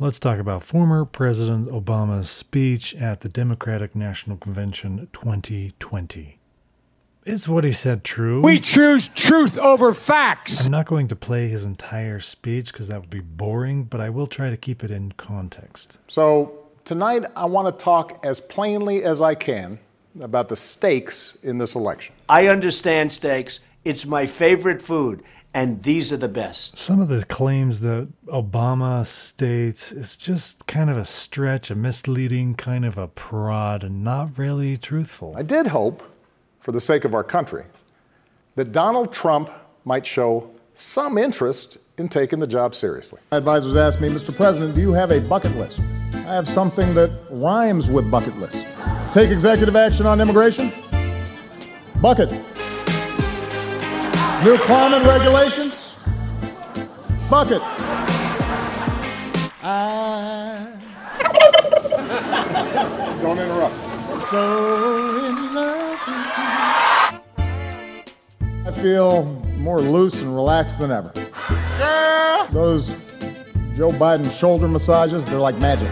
Let's talk about former President Obama's speech at the Democratic National Convention 2020. Is what he said true? We choose truth over facts. I'm not going to play his entire speech because that would be boring, but I will try to keep it in context. So, tonight I want to talk as plainly as I can about the stakes in this election. I understand stakes. It's my favorite food, and these are the best. Some of the claims that Obama states is just kind of a stretch, a misleading kind of a prod, and not really truthful. I did hope, for the sake of our country, that Donald Trump might show some interest in taking the job seriously. My Advisors asked me, Mr. President, do you have a bucket list? I have something that rhymes with bucket list. Take executive action on immigration? Bucket. New climate regulations? Bucket. I. Don't interrupt. I'm so in love with you. I feel more loose and relaxed than ever. Those Joe Biden shoulder massages, they're like magic.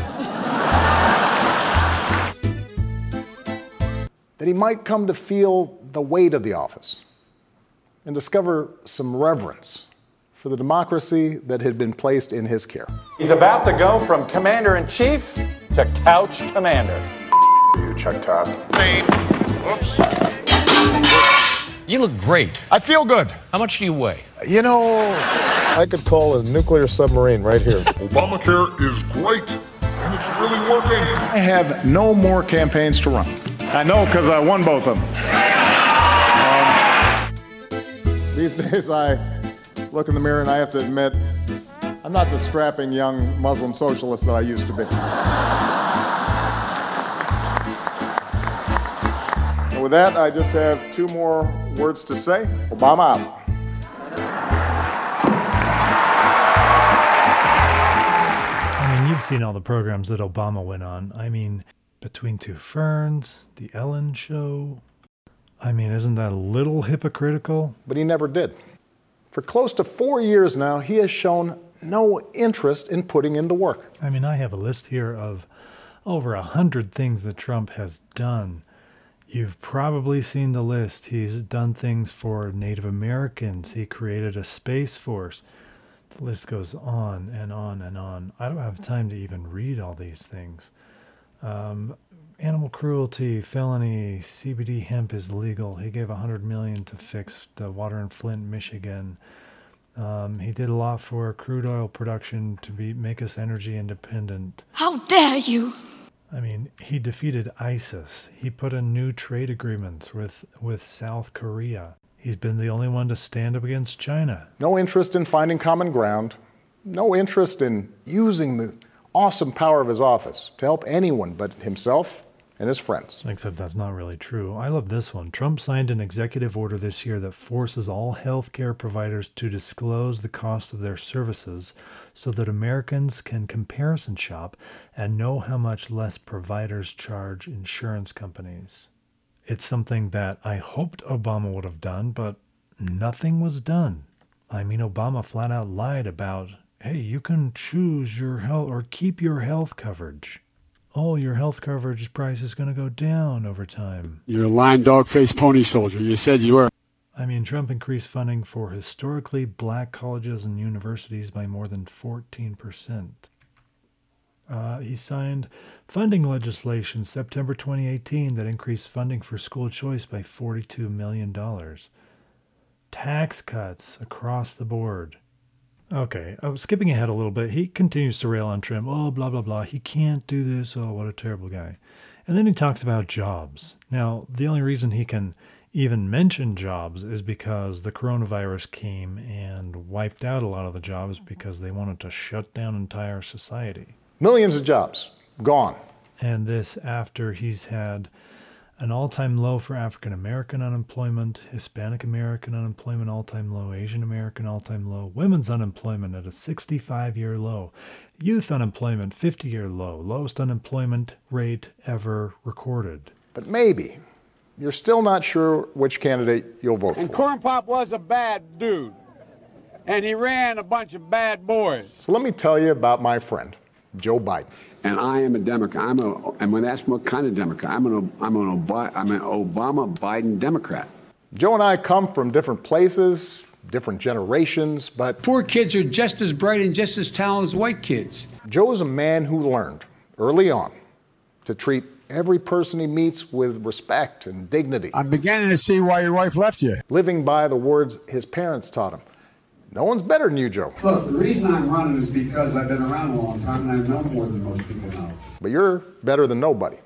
that he might come to feel the weight of the office and discover some reverence for the democracy that had been placed in his care. He's about to go from commander in chief to couch commander. You, Chuck Todd. Oops. You look great. I feel good. How much do you weigh? You know, I could call a nuclear submarine right here. Obamacare is great, and it's really working. I have no more campaigns to run. I know because I won both of them. These days, I look in the mirror and I have to admit, I'm not the strapping young Muslim socialist that I used to be. And with that, I just have two more words to say Obama out. I mean, you've seen all the programs that Obama went on. I mean, Between Two Ferns, The Ellen Show. I mean, isn't that a little hypocritical? But he never did. For close to four years now, he has shown no interest in putting in the work. I mean, I have a list here of over a hundred things that Trump has done. You've probably seen the list. He's done things for Native Americans. He created a space force. The list goes on and on and on. I don't have time to even read all these things. Um, animal cruelty, felony, CBD hemp is legal. He gave a hundred million to fix the water in Flint, Michigan. Um, he did a lot for crude oil production to be make us energy independent. How dare you! I mean, he defeated ISIS. He put in new trade agreements with, with South Korea. He's been the only one to stand up against China. No interest in finding common ground. No interest in using the awesome power of his office to help anyone but himself and his friends. Except that's not really true. I love this one. Trump signed an executive order this year that forces all healthcare providers to disclose the cost of their services so that Americans can comparison shop and know how much less providers charge insurance companies. It's something that I hoped Obama would have done, but nothing was done. I mean, Obama flat out lied about hey, you can choose your health or keep your health coverage. Oh, your health coverage price is going to go down over time. You're a lying dog faced pony soldier. You said you were. I mean, Trump increased funding for historically black colleges and universities by more than 14%. Uh, he signed funding legislation September 2018 that increased funding for school choice by $42 million. Tax cuts across the board. Okay, I was skipping ahead a little bit. He continues to rail on Trump. Oh, blah, blah, blah. He can't do this. Oh, what a terrible guy. And then he talks about jobs. Now, the only reason he can even mention jobs is because the coronavirus came and wiped out a lot of the jobs because they wanted to shut down entire society. Millions of jobs gone. And this after he's had an all time low for African American unemployment, Hispanic American unemployment all time low, Asian American all time low, women's unemployment at a 65 year low, youth unemployment 50 year low, lowest unemployment rate ever recorded. But maybe you're still not sure which candidate you'll vote And for. Corn Pop was a bad dude. And he ran a bunch of bad boys. So let me tell you about my friend, Joe Biden. And I am a Democrat. I'm a, and when asked what kind of Democrat, I'm an, I'm an, Ob- I'm an Obama Biden Democrat. Joe and I come from different places, different generations, but poor kids are just as bright and just as talented as white kids. Joe is a man who learned early on to treat every person he meets with respect and dignity. I'm beginning to see why your wife left you. Living by the words his parents taught him. No one's better than you, Joe. Look, the reason I'm running is because I've been around a long time and I know more than most people know. But you're better than nobody.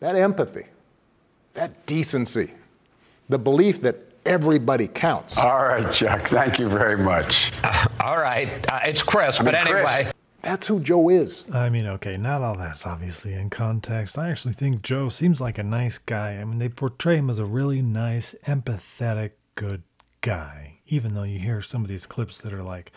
That empathy, that decency, the belief that everybody counts. All right, Chuck. Thank you very much. Uh, all right. Uh, it's Chris, I mean, but anyway. Chris, that's who Joe is. I mean, okay, not all that's obviously in context. I actually think Joe seems like a nice guy. I mean, they portray him as a really nice, empathetic, good guy even though you hear some of these clips that are like,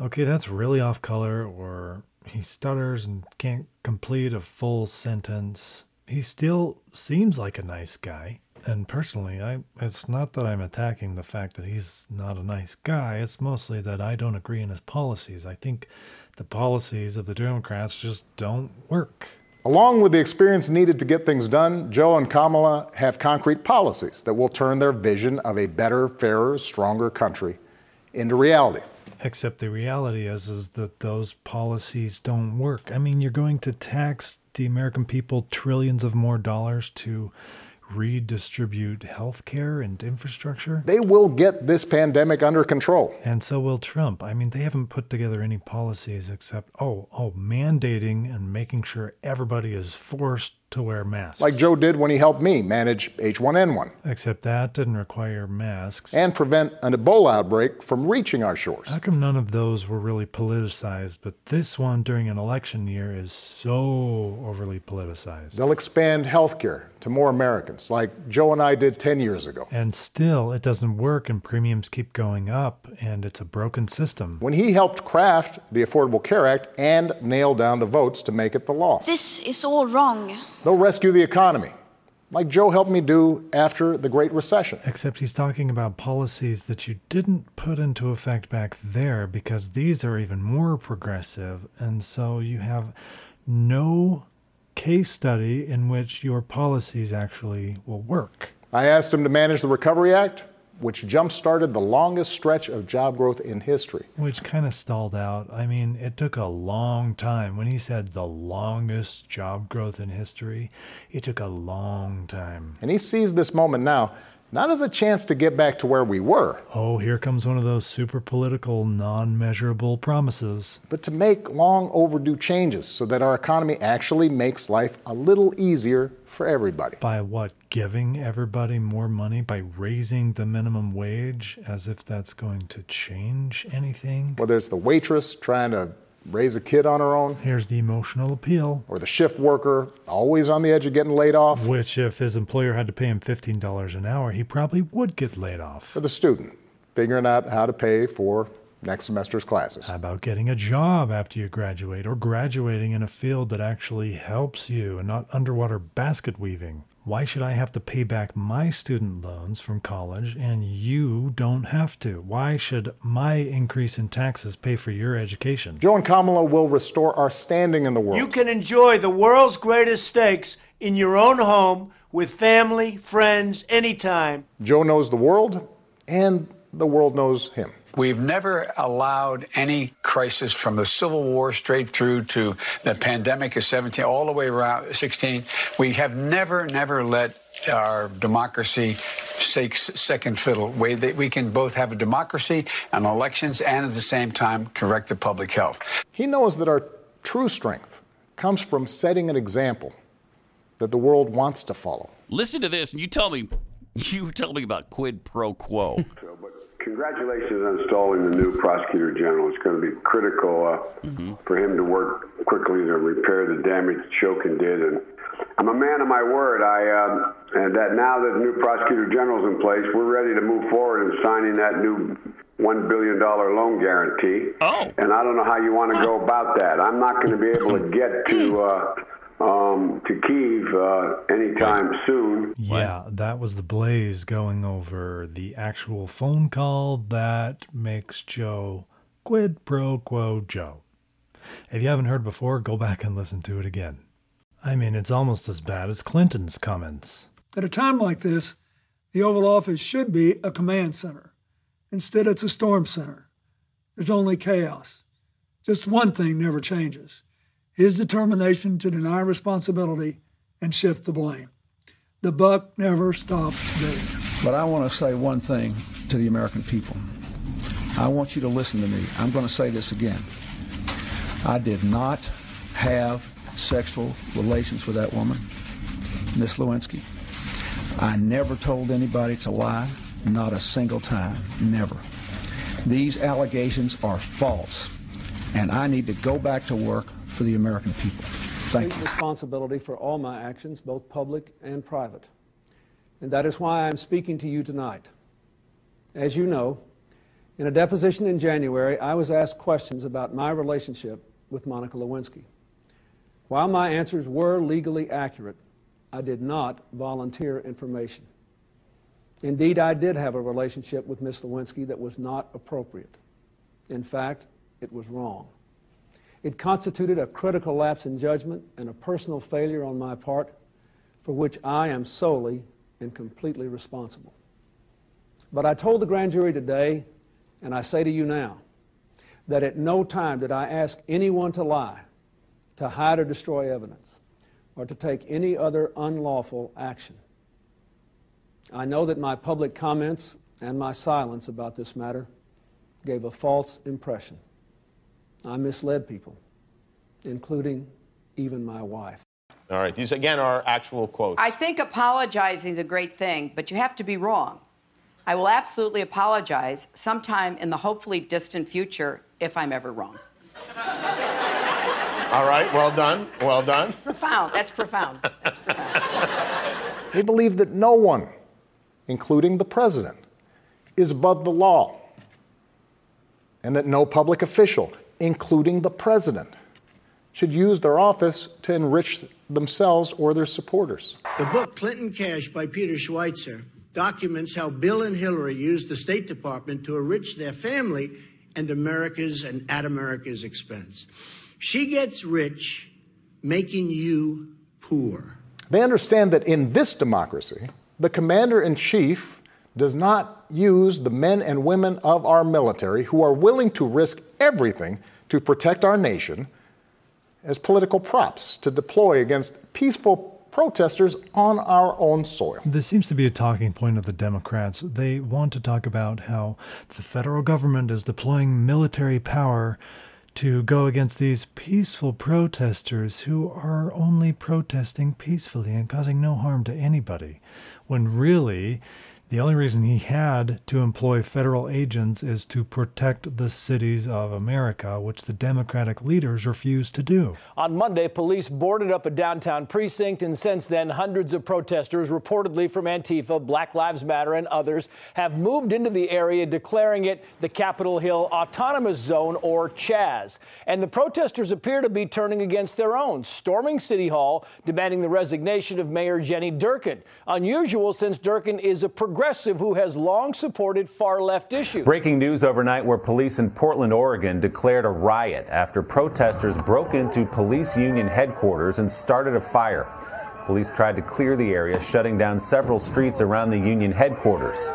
okay, that's really off color, or he stutters and can't complete a full sentence. He still seems like a nice guy. And personally, I it's not that I'm attacking the fact that he's not a nice guy. It's mostly that I don't agree in his policies. I think the policies of the Democrats just don't work. Along with the experience needed to get things done, Joe and Kamala have concrete policies that will turn their vision of a better, fairer, stronger country into reality. Except the reality is is that those policies don't work. I mean, you're going to tax the American people trillions of more dollars to redistribute healthcare and infrastructure. They will get this pandemic under control. And so will Trump. I mean, they haven't put together any policies except, oh, oh, mandating and making sure everybody is forced to wear masks. Like Joe did when he helped me manage H1N1. Except that didn't require masks. And prevent an Ebola outbreak from reaching our shores. How come none of those were really politicized, but this one during an election year is so overly politicized? They'll expand health care to more Americans, like Joe and I did 10 years ago. And still, it doesn't work, and premiums keep going up, and it's a broken system. When he helped craft the Affordable Care Act and nail down the votes to make it the law. This is all wrong. They'll rescue the economy, like Joe helped me do after the Great Recession. Except he's talking about policies that you didn't put into effect back there because these are even more progressive. And so you have no case study in which your policies actually will work. I asked him to manage the Recovery Act which jump started the longest stretch of job growth in history. Which kind of stalled out. I mean, it took a long time. When he said the longest job growth in history, it took a long time. And he sees this moment now not as a chance to get back to where we were. Oh, here comes one of those super political, non measurable promises. But to make long overdue changes so that our economy actually makes life a little easier for everybody. By what? Giving everybody more money? By raising the minimum wage as if that's going to change anything? Whether it's the waitress trying to raise a kid on her own. Here's the emotional appeal. Or the shift worker, always on the edge of getting laid off. Which, if his employer had to pay him $15 an hour, he probably would get laid off. For the student, figuring out how to pay for next semester's classes. How about getting a job after you graduate or graduating in a field that actually helps you and not underwater basket weaving? Why should I have to pay back my student loans from college and you don't have to? Why should my increase in taxes pay for your education? Joe and Kamala will restore our standing in the world. You can enjoy the world's greatest steaks in your own home with family, friends, anytime. Joe knows the world and the world knows him. We've never allowed any crisis from the Civil War straight through to the pandemic of 17, all the way around 16. We have never, never let our democracy take second fiddle. We, that we can both have a democracy and elections and at the same time correct the public health. He knows that our true strength comes from setting an example that the world wants to follow. Listen to this and you tell me, you tell me about quid pro quo. Congratulations on installing the new prosecutor general. It's going to be critical uh, mm-hmm. for him to work quickly to repair the damage Shokin did. And I'm a man of my word. I uh, and that now that the new prosecutor general is in place, we're ready to move forward in signing that new one billion dollar loan guarantee. Oh. And I don't know how you want to go about that. I'm not going to be able to get to. Uh, um, to Kiev uh, anytime soon. Yeah, that was the Blaze going over the actual phone call that makes Joe quid pro quo Joe. If you haven't heard before, go back and listen to it again. I mean, it's almost as bad as Clinton's comments. At a time like this, the Oval Office should be a command center. Instead, it's a storm center. There's only chaos. Just one thing never changes his determination to deny responsibility and shift the blame. The buck never stops there. But I want to say one thing to the American people. I want you to listen to me. I'm going to say this again. I did not have sexual relations with that woman, Miss Lewinsky. I never told anybody to lie, not a single time, never. These allegations are false, and I need to go back to work for the American people. Thank you. responsibility for all my actions, both public and private. And that is why I am speaking to you tonight. As you know, in a deposition in January, I was asked questions about my relationship with Monica Lewinsky. While my answers were legally accurate, I did not volunteer information. Indeed, I did have a relationship with Miss Lewinsky that was not appropriate. In fact, it was wrong. It constituted a critical lapse in judgment and a personal failure on my part for which I am solely and completely responsible. But I told the grand jury today, and I say to you now, that at no time did I ask anyone to lie, to hide or destroy evidence, or to take any other unlawful action. I know that my public comments and my silence about this matter gave a false impression. I misled people, including even my wife. All right, these again are actual quotes. I think apologizing is a great thing, but you have to be wrong. I will absolutely apologize sometime in the hopefully distant future if I'm ever wrong. All right, well done. Well done. Profound. That's profound. That's profound. They believe that no one, including the president, is above the law, and that no public official, including the president, should use their office to enrich themselves or their supporters. The book Clinton Cash by Peter Schweizer documents how Bill and Hillary used the State Department to enrich their family and America's and at America's expense. She gets rich, making you poor. They understand that in this democracy, the commander in chief does not use the men and women of our military who are willing to risk everything to protect our nation as political props to deploy against peaceful protesters on our own soil. This seems to be a talking point of the Democrats. They want to talk about how the federal government is deploying military power to go against these peaceful protesters who are only protesting peacefully and causing no harm to anybody, when really the only reason he had to employ federal agents is to protect the cities of America, which the Democratic leaders refused to do. On Monday, police boarded up a downtown precinct, and since then, hundreds of protesters, reportedly from Antifa, Black Lives Matter, and others, have moved into the area, declaring it the Capitol Hill Autonomous Zone, or CHAZ. And the protesters appear to be turning against their own, storming City Hall, demanding the resignation of Mayor Jenny Durkan. Unusual since Durkan is a progressive progressive who has long supported far left issues. Breaking news overnight where police in Portland, Oregon declared a riot after protesters broke into police union headquarters and started a fire. Police tried to clear the area, shutting down several streets around the union headquarters.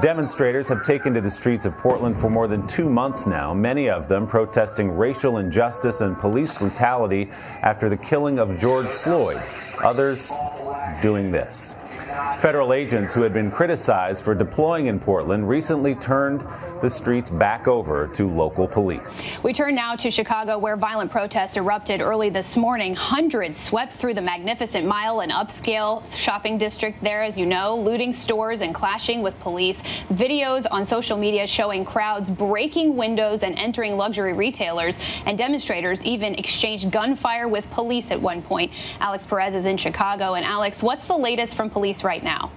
Demonstrators have taken to the streets of Portland for more than two months now, many of them protesting racial injustice and police brutality after the killing of George Floyd. Others doing this. Federal agents who had been criticized for deploying in Portland recently turned the streets back over to local police. We turn now to Chicago, where violent protests erupted early this morning. Hundreds swept through the Magnificent Mile, and upscale shopping district there, as you know, looting stores and clashing with police. Videos on social media showing crowds breaking windows and entering luxury retailers, and demonstrators even exchanged gunfire with police at one point. Alex Perez is in Chicago. And Alex, what's the latest from police right now?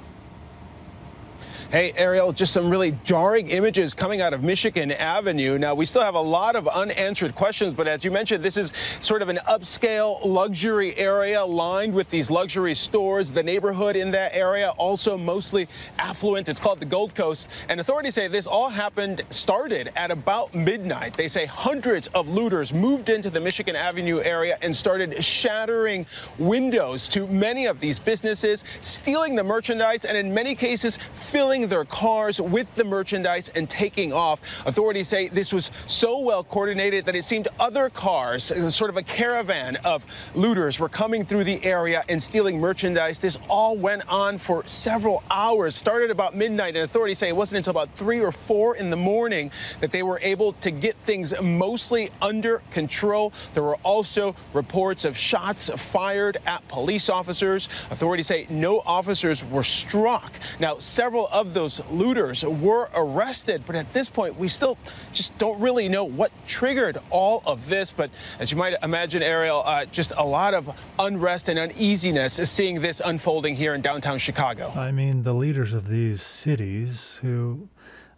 Hey, Ariel, just some really jarring images coming out of Michigan Avenue. Now, we still have a lot of unanswered questions, but as you mentioned, this is sort of an upscale luxury area lined with these luxury stores. The neighborhood in that area also mostly affluent. It's called the Gold Coast. And authorities say this all happened, started at about midnight. They say hundreds of looters moved into the Michigan Avenue area and started shattering windows to many of these businesses, stealing the merchandise, and in many cases, filling their cars with the merchandise and taking off. Authorities say this was so well coordinated that it seemed other cars, sort of a caravan of looters, were coming through the area and stealing merchandise. This all went on for several hours, started about midnight, and authorities say it wasn't until about three or four in the morning that they were able to get things mostly under control. There were also reports of shots fired at police officers. Authorities say no officers were struck. Now, several of those looters were arrested, but at this point, we still just don't really know what triggered all of this. But as you might imagine, Ariel, uh, just a lot of unrest and uneasiness seeing this unfolding here in downtown Chicago. I mean, the leaders of these cities who,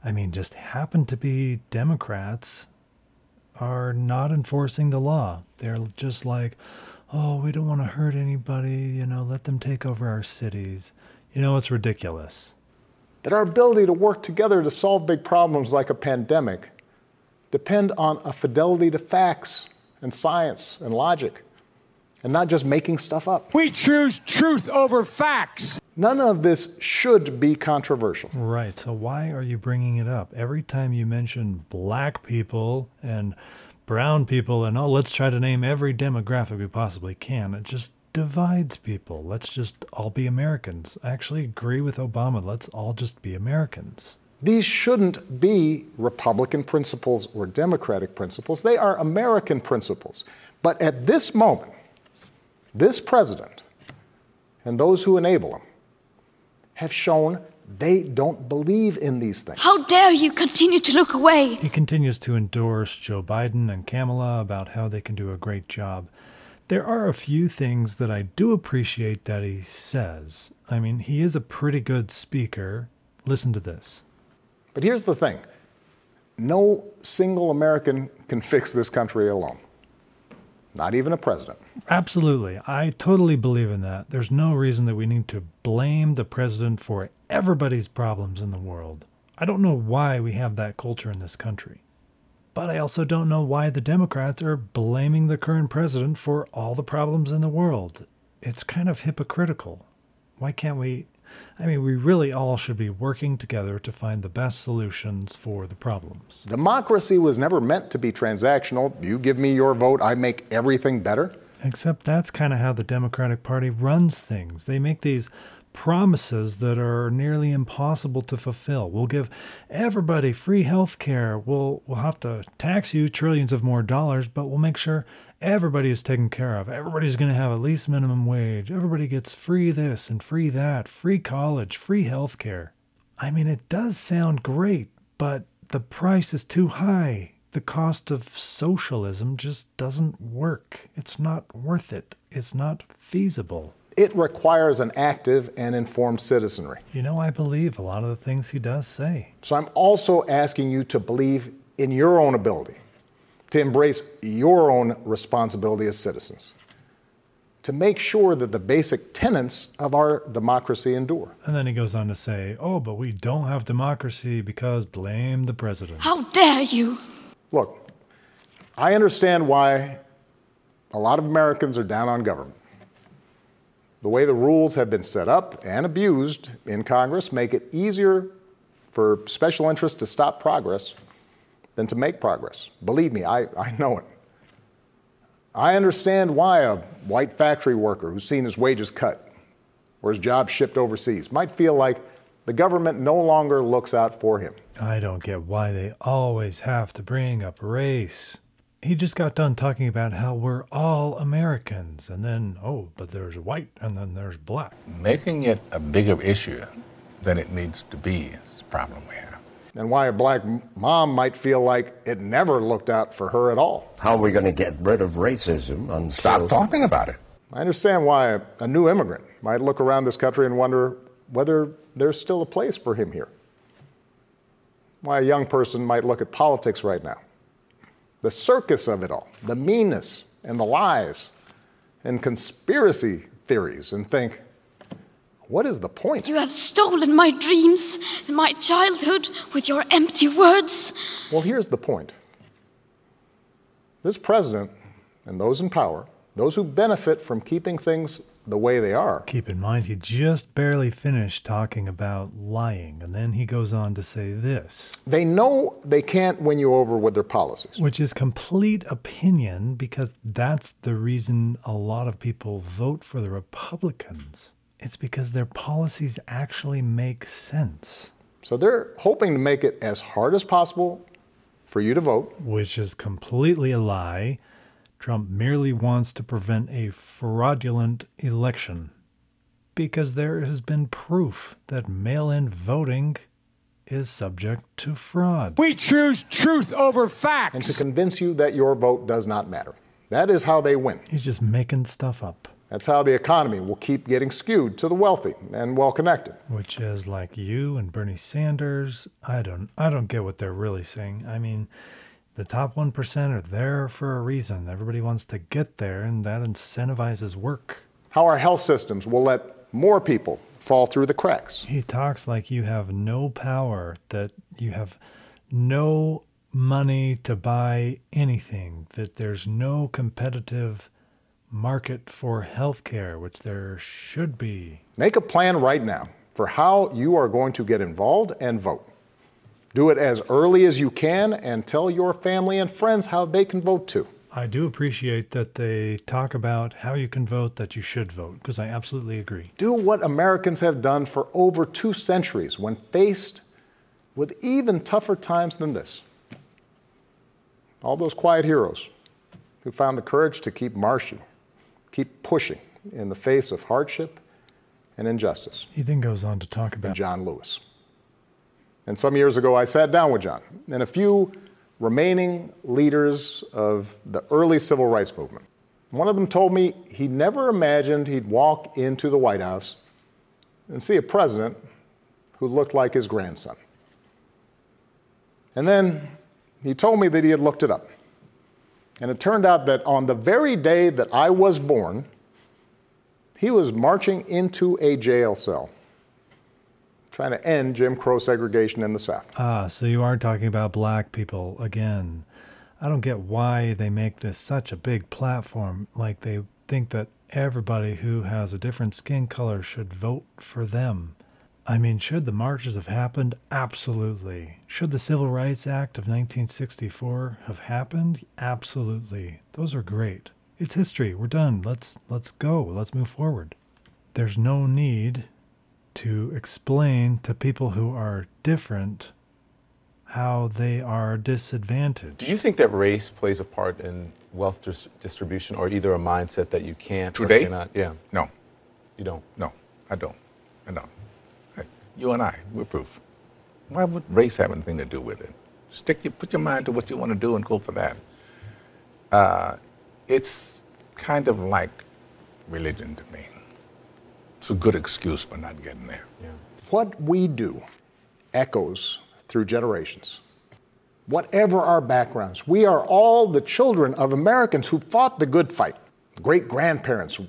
I mean, just happen to be Democrats are not enforcing the law. They're just like, oh, we don't want to hurt anybody, you know, let them take over our cities. You know, it's ridiculous. That our ability to work together to solve big problems like a pandemic depend on a fidelity to facts and science and logic and not just making stuff up. We choose truth over facts. None of this should be controversial. Right. So why are you bringing it up? Every time you mention black people and brown people and oh, let's try to name every demographic we possibly can, it just divides people. Let's just all be Americans. I actually agree with Obama. Let's all just be Americans. These shouldn't be Republican principles or Democratic principles. They are American principles. But at this moment, this president and those who enable him have shown they don't believe in these things. How dare you continue to look away? He continues to endorse Joe Biden and Kamala about how they can do a great job. There are a few things that I do appreciate that he says. I mean, he is a pretty good speaker. Listen to this. But here's the thing no single American can fix this country alone, not even a president. Absolutely. I totally believe in that. There's no reason that we need to blame the president for everybody's problems in the world. I don't know why we have that culture in this country. But I also don't know why the Democrats are blaming the current president for all the problems in the world. It's kind of hypocritical. Why can't we? I mean, we really all should be working together to find the best solutions for the problems. Democracy was never meant to be transactional. You give me your vote, I make everything better. Except that's kind of how the Democratic Party runs things. They make these promises that are nearly impossible to fulfill. We'll give everybody free health care. We'll, we'll have to tax you trillions of more dollars, but we'll make sure everybody is taken care of. Everybody's going to have at least minimum wage. Everybody gets free this and free that, free college, free health care. I mean, it does sound great, but the price is too high. The cost of socialism just doesn't work. It's not worth it. It's not feasible. It requires an active and informed citizenry. You know, I believe a lot of the things he does say. So I'm also asking you to believe in your own ability, to embrace your own responsibility as citizens, to make sure that the basic tenets of our democracy endure. And then he goes on to say, oh, but we don't have democracy because blame the president. How dare you? Look, I understand why a lot of Americans are down on government. The way the rules have been set up and abused in Congress make it easier for special interests to stop progress than to make progress. Believe me, I, I know it. I understand why a white factory worker who's seen his wages cut or his job shipped overseas might feel like the government no longer looks out for him. I don't get why they always have to bring up race he just got done talking about how we're all Americans, and then, oh, but there's white and then there's black. Making it a bigger issue than it needs to be is the problem we have. And why a black mom might feel like it never looked out for her at all. How are we going to get rid of racism? Until... Stop talking about it. I understand why a, a new immigrant might look around this country and wonder whether there's still a place for him here. why a young person might look at politics right now. The circus of it all, the meanness and the lies and conspiracy theories, and think, what is the point? You have stolen my dreams and my childhood with your empty words. Well, here's the point this president and those in power, those who benefit from keeping things the way they are, Keep in mind, he just barely finished talking about lying, and then he goes on to say this, they know they can't win you over with their policies. which is complete opinion because that's the reason a lot of people vote for the Republicans. It's because their policies actually make sense. So they're hoping to make it as hard as possible for you to vote. Which is completely a lie. Trump merely wants to prevent a fraudulent election because there has been proof that mail in voting is subject to fraud. We choose truth over facts. And to convince you that your vote does not matter. That is how they win. He's just making stuff up, That's how the economy will keep getting skewed to the wealthy and well connected. which is like you and Bernie Sanders. I don't I don't get what they're really saying. I mean, the top 1% are there for a reason. Everybody wants to get there and that incentivizes work. How our health systems will let more people fall through the cracks. He talks like you have no power, that you have no money to buy anything, that there's no competitive market for healthcare, which there should be. Make a plan right now for how you are going to get involved and vote. Do it as early as you can and tell your family and friends how they can vote too. I do appreciate that they talk about how you can vote, that you should vote, because I absolutely agree. Do what Americans have done for over two centuries when faced with even tougher times than this. All those quiet heroes who found the courage to keep marching, keep pushing in the face of hardship and injustice. He then goes on to talk and about John Lewis. And some years ago, I sat down with John and a few remaining leaders of the early civil rights movement. One of them told me he never imagined he'd walk into the White House and see a president who looked like his grandson. And then he told me that he had looked it up. And it turned out that on the very day that I was born, he was marching into a jail cell trying to end Jim Crow segregation in the South. Ah, so you are talking about black people again. I don't get why they make this such a big platform. Like they think that everybody who has a different skin color should vote for them. I mean, should the marches have happened? Absolutely. Should the Civil Rights Act of 1964 have happened? Absolutely. Those are great. It's history. We're done. Let's let's go. Let's move forward. There's no need to explain to people who are different how they are disadvantaged. Do you think that race plays a part in wealth dis- distribution or either a mindset that you can't or Today? cannot? Yeah. No, You don't. no, I don't. I don't. Hey, You and I, we're proof. Why would race have anything to do with it? Stick your, put your mind to what you want to do and go for that. Uh, it's kind of like religion to me. It's a good excuse for not getting there. What we do echoes through generations. Whatever our backgrounds, we are all the children of Americans who fought the good fight. Great grandparents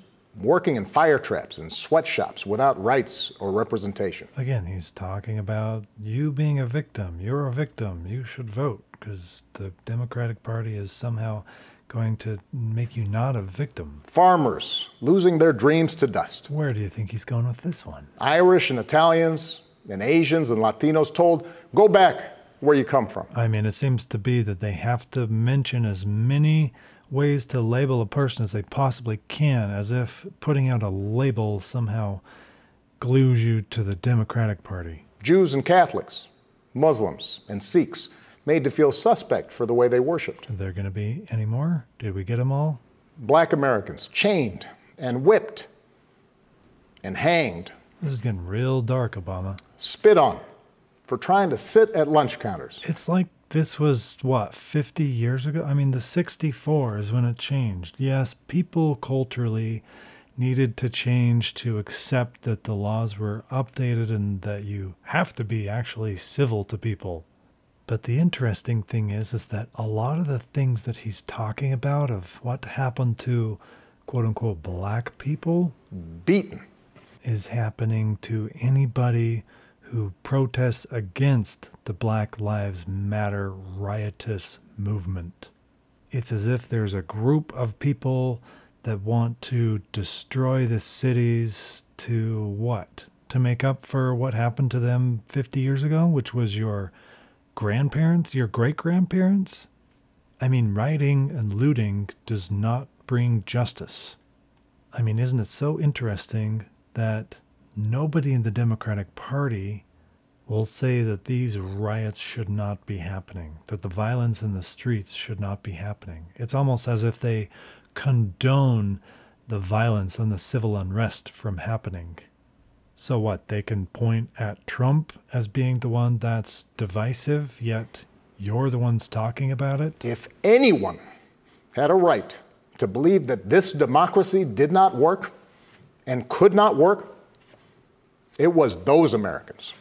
working in fire traps and sweatshops without rights or representation. Again, he's talking about you being a victim. You're a victim. You should vote because the Democratic Party is somehow going to make you not a victim. Farmers losing their dreams to dust. Where do you think he's going with this one? Irish and Italians and Asians and Latinos told, go back where you come from. I mean, it seems to be that they have to mention as many ways to label a person as they possibly can, as if putting out a label somehow glues you to the Democratic Party. Jews and Catholics, Muslims and Sikhs made to feel suspect for the way they worshiped. Are there going to be any more? Did we get them all? Black Americans chained and whipped and hanged, This is getting real dark, Obama. spit on for trying to sit at lunch counters. It's like this was, what, 50 years ago? I mean, the 64 is when it changed. Yes, people culturally needed to change to accept that the laws were updated and that you have to be actually civil to people. But the interesting thing is is that a lot of the things that he's talking about of what happened to quote unquote black people beaten is happening to anybody who protests against the Black Lives Matter riotous movement. It's as if there's a group of people that want to destroy the cities to what? To make up for what happened to them 50 years ago, which was your grandparents, your great grandparents? I mean, rioting and looting does not bring justice. I mean, isn't it so interesting that nobody in the Democratic Party will say that these riots should not be happening, that the violence in the streets should not be happening? It's almost as if they condone the violence and the civil unrest from happening. So what? They can point at Trump as being the one that's divisive, yet you're the ones talking about it? If anyone had a right to believe that this democracy did not work and could not work, it was those Americans,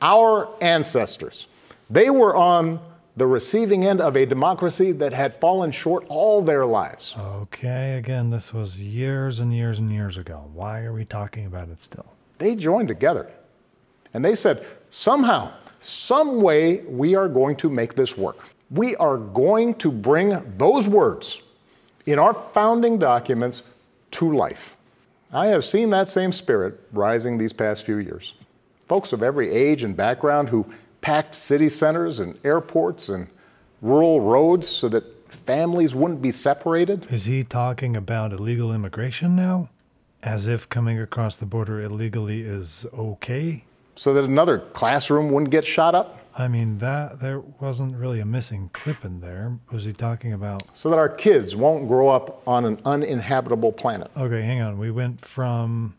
our ancestors. They were on the receiving end of a democracy that had fallen short all their lives. Okay, again, this was years and years and years ago. Why are we talking about it still? They joined together and they said, somehow, some way, we are going to make this work. We are going to bring those words in our founding documents to life. I have seen that same spirit rising these past few years. Folks of every age and background who packed city centers and airports and rural roads so that families wouldn't be separated. Is he talking about illegal immigration now? As if coming across the border illegally is okay? So that another classroom wouldn't get shot up? I mean, that there wasn't really a missing clip in there. Was he talking about? So that our kids won't grow up on an uninhabitable planet. Okay, hang on. We went from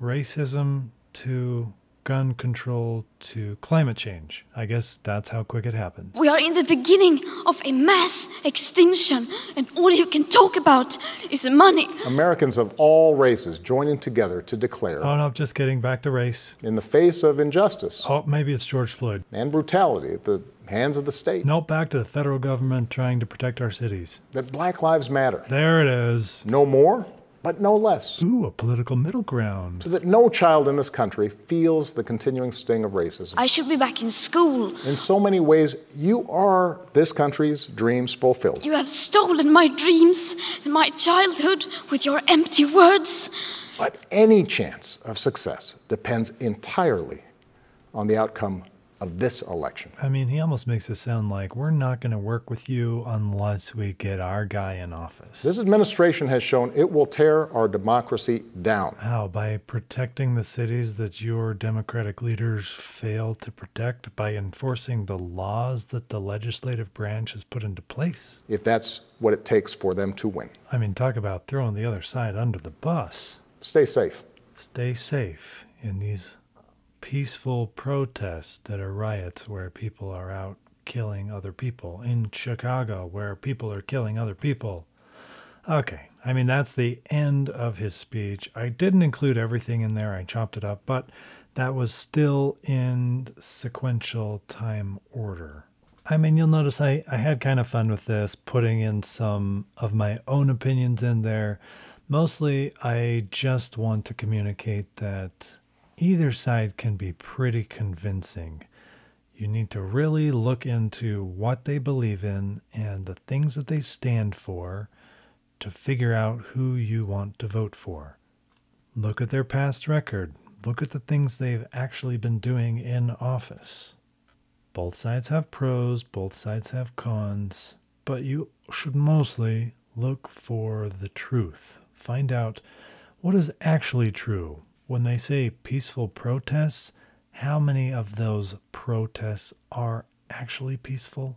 racism to gun control to climate change. I guess that's how quick it happens. We are in the beginning of a mass extinction, and all you can talk about is money. Americans of all races joining together to declare. Oh, no, just kidding. Back to race. In the face of injustice. Oh, maybe it's George Floyd. And brutality at the hands of the state. No, back to the federal government trying to protect our cities. That Black Lives Matter. There it is. No more but no less. Ooh, a political middle ground. So that no child in this country feels the continuing sting of racism. I should be back in school. In so many ways, you are this country's dreams fulfilled. You have stolen my dreams and my childhood with your empty words. But any chance of success depends entirely on the outcome of this election. I mean, he almost makes it sound like we're not going to work with you unless we get our guy in office. This administration has shown it will tear our democracy down. How? By protecting the cities that your Democratic leaders fail to protect? By enforcing the laws that the legislative branch has put into place? If that's what it takes for them to win. I mean, talk about throwing the other side under the bus. Stay safe. Stay safe in these peaceful protests that are riots where people are out killing other people. In Chicago, where people are killing other people. Okay, I mean, that's the end of his speech. I didn't include everything in there, I chopped it up, but that was still in sequential time order. I mean, you'll notice I, I had kind of fun with this, putting in some of my own opinions in there. Mostly, I just want to communicate that either side can be pretty convincing. You need to really look into what they believe in and the things that they stand for to figure out who you want to vote for. Look at their past record. Look at the things they've actually been doing in office. Both sides have pros, both sides have cons, but you should mostly look for the truth. Find out what is actually true when they say peaceful protests, how many of those protests are actually peaceful?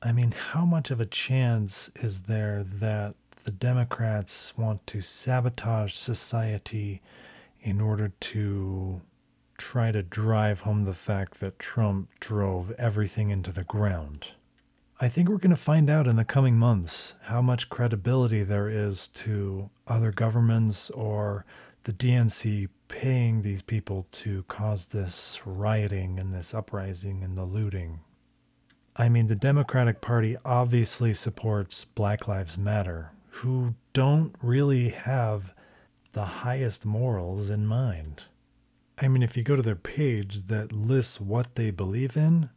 I mean, how much of a chance is there that the Democrats want to sabotage society in order to try to drive home the fact that Trump drove everything into the ground? I think we're going to find out in the coming months how much credibility there is to other governments or the DNC paying these people to cause this rioting and this uprising and the looting. I mean, the Democratic Party obviously supports Black Lives Matter, who don't really have the highest morals in mind. I mean, if you go to their page that lists what they believe in,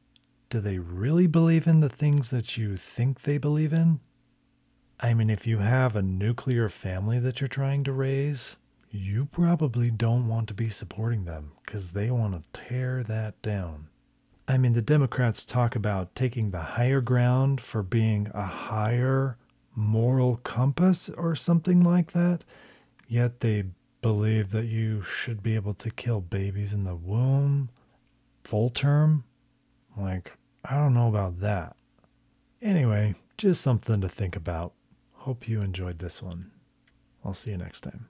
do they really believe in the things that you think they believe in? I mean, if you have a nuclear family that you're trying to raise, you probably don't want to be supporting them because they want to tear that down. I mean, the Democrats talk about taking the higher ground for being a higher moral compass or something like that, yet they believe that you should be able to kill babies in the womb full term. Like, I don't know about that. Anyway, just something to think about. Hope you enjoyed this one. I'll see you next time.